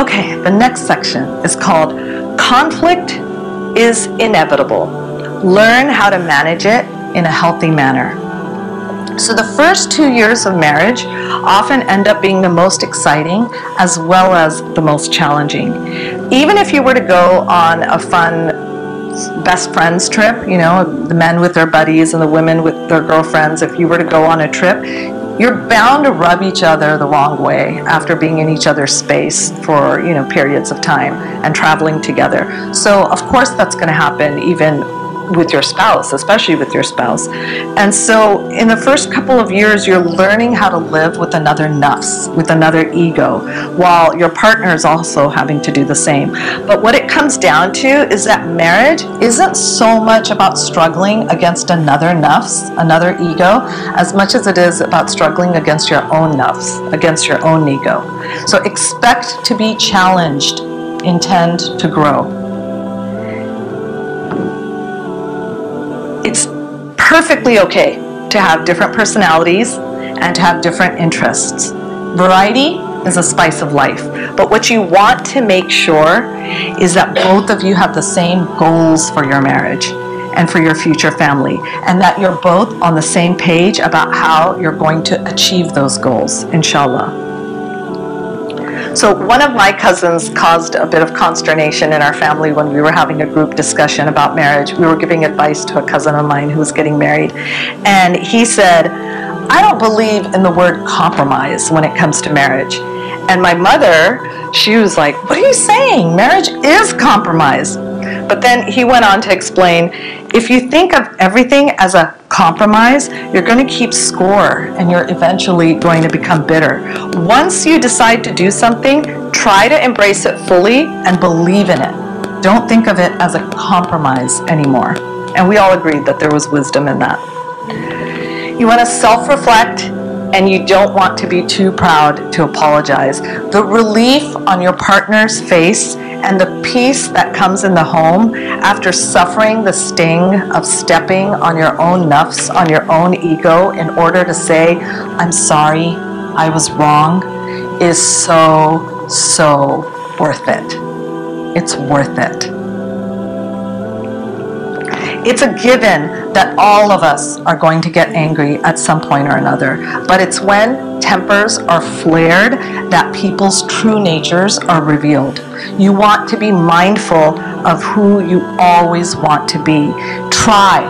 Okay, the next section is called Conflict is Inevitable. Learn how to manage it in a healthy manner. So, the first two years of marriage often end up being the most exciting as well as the most challenging. Even if you were to go on a fun best friends trip, you know, the men with their buddies and the women with their girlfriends, if you were to go on a trip, you're bound to rub each other the wrong way after being in each other's space for, you know, periods of time and traveling together. So, of course, that's going to happen even with your spouse, especially with your spouse. And so, in the first couple of years, you're learning how to live with another nafs, with another ego, while your partner is also having to do the same. But what it comes down to is that marriage isn't so much about struggling against another nafs, another ego, as much as it is about struggling against your own nafs, against your own ego. So, expect to be challenged, intend to grow. It's perfectly okay to have different personalities and to have different interests. Variety is a spice of life. But what you want to make sure is that both of you have the same goals for your marriage and for your future family, and that you're both on the same page about how you're going to achieve those goals, inshallah. So, one of my cousins caused a bit of consternation in our family when we were having a group discussion about marriage. We were giving advice to a cousin of mine who was getting married, and he said, I don't believe in the word compromise when it comes to marriage. And my mother, she was like, What are you saying? Marriage is compromise. But then he went on to explain if you think of everything as a compromise, you're going to keep score and you're eventually going to become bitter. Once you decide to do something, try to embrace it fully and believe in it. Don't think of it as a compromise anymore. And we all agreed that there was wisdom in that. You want to self reflect and you don't want to be too proud to apologize. The relief on your partner's face and the peace that comes in the home after suffering the sting of stepping on your own nafs, on your own ego, in order to say, I'm sorry, I was wrong, is so, so worth it. It's worth it. It's a given that all of us are going to get angry at some point or another, but it's when tempers are flared that people's true natures are revealed. You want to be mindful of who you always want to be. Try,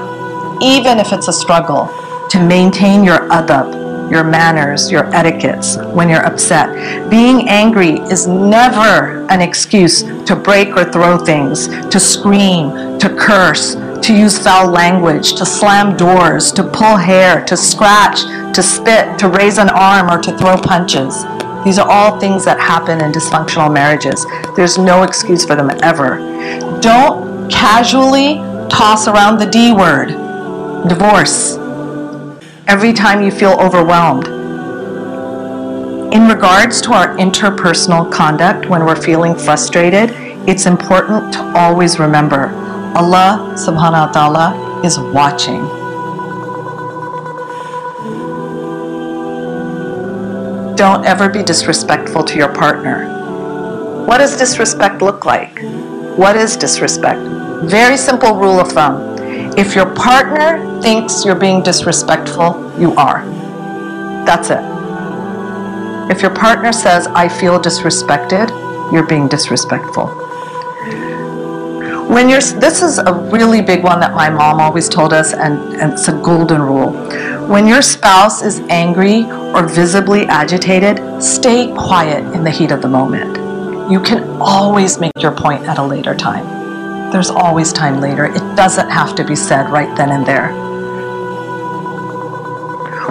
even if it's a struggle, to maintain your adab, your manners, your etiquettes when you're upset. Being angry is never an excuse to break or throw things, to scream, to curse, to use foul language, to slam doors, to pull hair, to scratch, to spit, to raise an arm, or to throw punches. These are all things that happen in dysfunctional marriages. There's no excuse for them ever. Don't casually toss around the D word, divorce, every time you feel overwhelmed. In regards to our interpersonal conduct when we're feeling frustrated, it's important to always remember Allah subhanahu wa ta'ala is watching. Don't ever be disrespectful to your partner. What does disrespect look like? What is disrespect? Very simple rule of thumb. If your partner thinks you're being disrespectful, you are. That's it. If your partner says, I feel disrespected, you're being disrespectful when you're this is a really big one that my mom always told us and, and, it's a golden rule. When your spouse is angry or visibly agitated stay quiet in the heat of the moment. You can always make your point at a later time. There's always time later. It doesn't have to be said right then and there.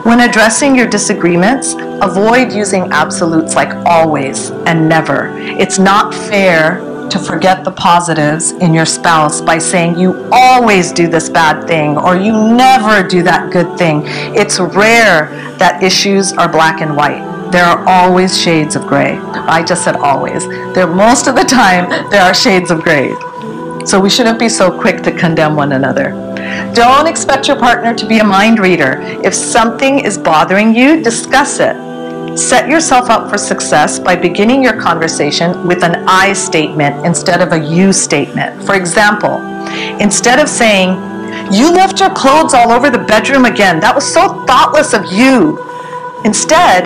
When addressing your disagreements, avoid using absolutes like always and never. It's not fair to forget the positives in your spouse by saying you always do this bad thing or you never do that good thing. It's rare that issues are black and white. There are always shades of gray. I just said always. There most of the time there are shades of gray. So we shouldn't be so quick to condemn one another. Don't expect your partner to be a mind reader. If something is bothering you, discuss it Set yourself up for success by beginning your conversation with an I statement instead of a you statement. For example, instead of saying, You left your clothes all over the bedroom again. That was so thoughtless of you. Instead,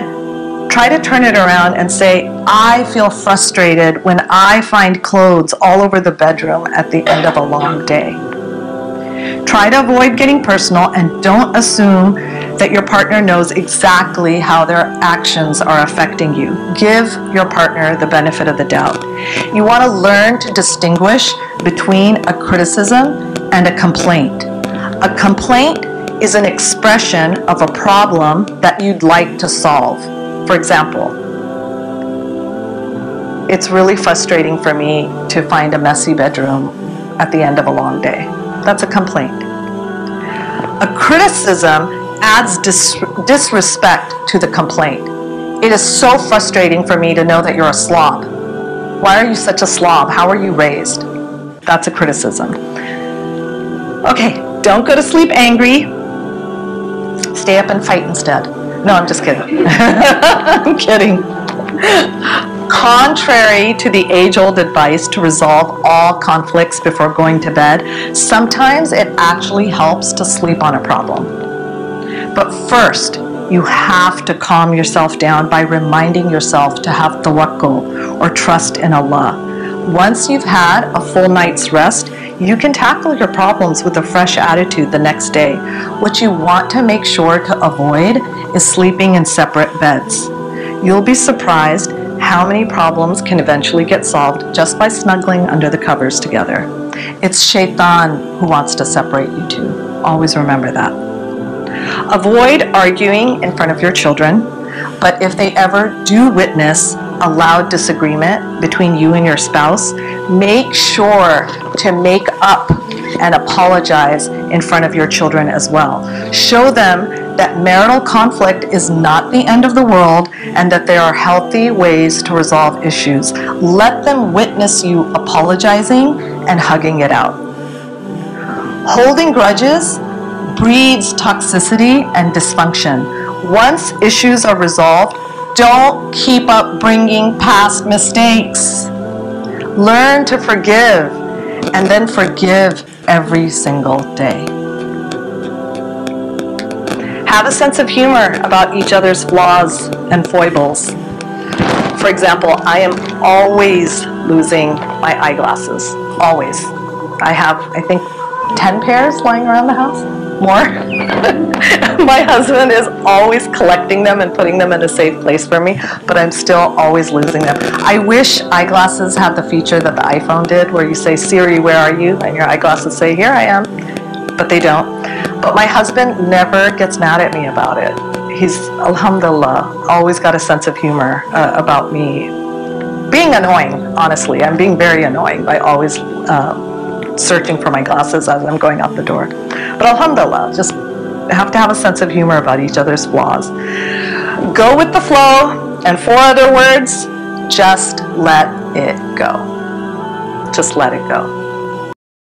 try to turn it around and say, I feel frustrated when I find clothes all over the bedroom at the end of a long day. Try to avoid getting personal and don't assume that your partner knows exactly how their actions are affecting you. Give your partner the benefit of the doubt. You want to learn to distinguish between a criticism and a complaint. A complaint is an expression of a problem that you'd like to solve. For example, it's really frustrating for me to find a messy bedroom at the end of a long day. That's a complaint. A criticism adds dis- disrespect to the complaint. It is so frustrating for me to know that you're a slob. Why are you such a slob? How are you raised? That's a criticism. Okay, don't go to sleep angry. Stay up and fight instead. No, I'm just kidding. I'm kidding. Contrary to the age old advice to resolve all conflicts before going to bed, sometimes it actually helps to sleep on a problem. But first, you have to calm yourself down by reminding yourself to have tawakkul or trust in Allah. Once you've had a full night's rest, you can tackle your problems with a fresh attitude the next day. What you want to make sure to avoid is sleeping in separate beds. You'll be surprised how many problems can eventually get solved just by snuggling under the covers together. It's shaitan who wants to separate you two. Always remember that. Avoid arguing in front of your children, but if they ever do witness a loud disagreement between you and your spouse, make sure to make up and apologize in front of your children as well. Show them that marital conflict is not the end of the world and that there are healthy ways to resolve issues. Let them witness you apologizing and hugging it out. Holding grudges breeds toxicity and dysfunction. Once issues are resolved, don't keep up bringing past mistakes. Learn to forgive and then forgive every single day. Have a sense of humor about each other's flaws and foibles. For example, I am always losing my eyeglasses. Always. I have, I think, 10 pairs lying around the house more. My husband is always collecting them and putting them in a safe place for me, but I'm still always losing them. I wish eyeglasses had the feature that the iPhone did where you say, Siri, where are you? And your eyeglasses say, Here I am. But they don't. But my husband never gets mad at me about it. He's, alhamdulillah, always got a sense of humor uh, about me being annoying, honestly. I'm being very annoying by always. Uh, searching for my glasses as I'm going out the door. But alhamdulillah, just have to have a sense of humor about each other's flaws. Go with the flow, and four other words, just let it go. Just let it go.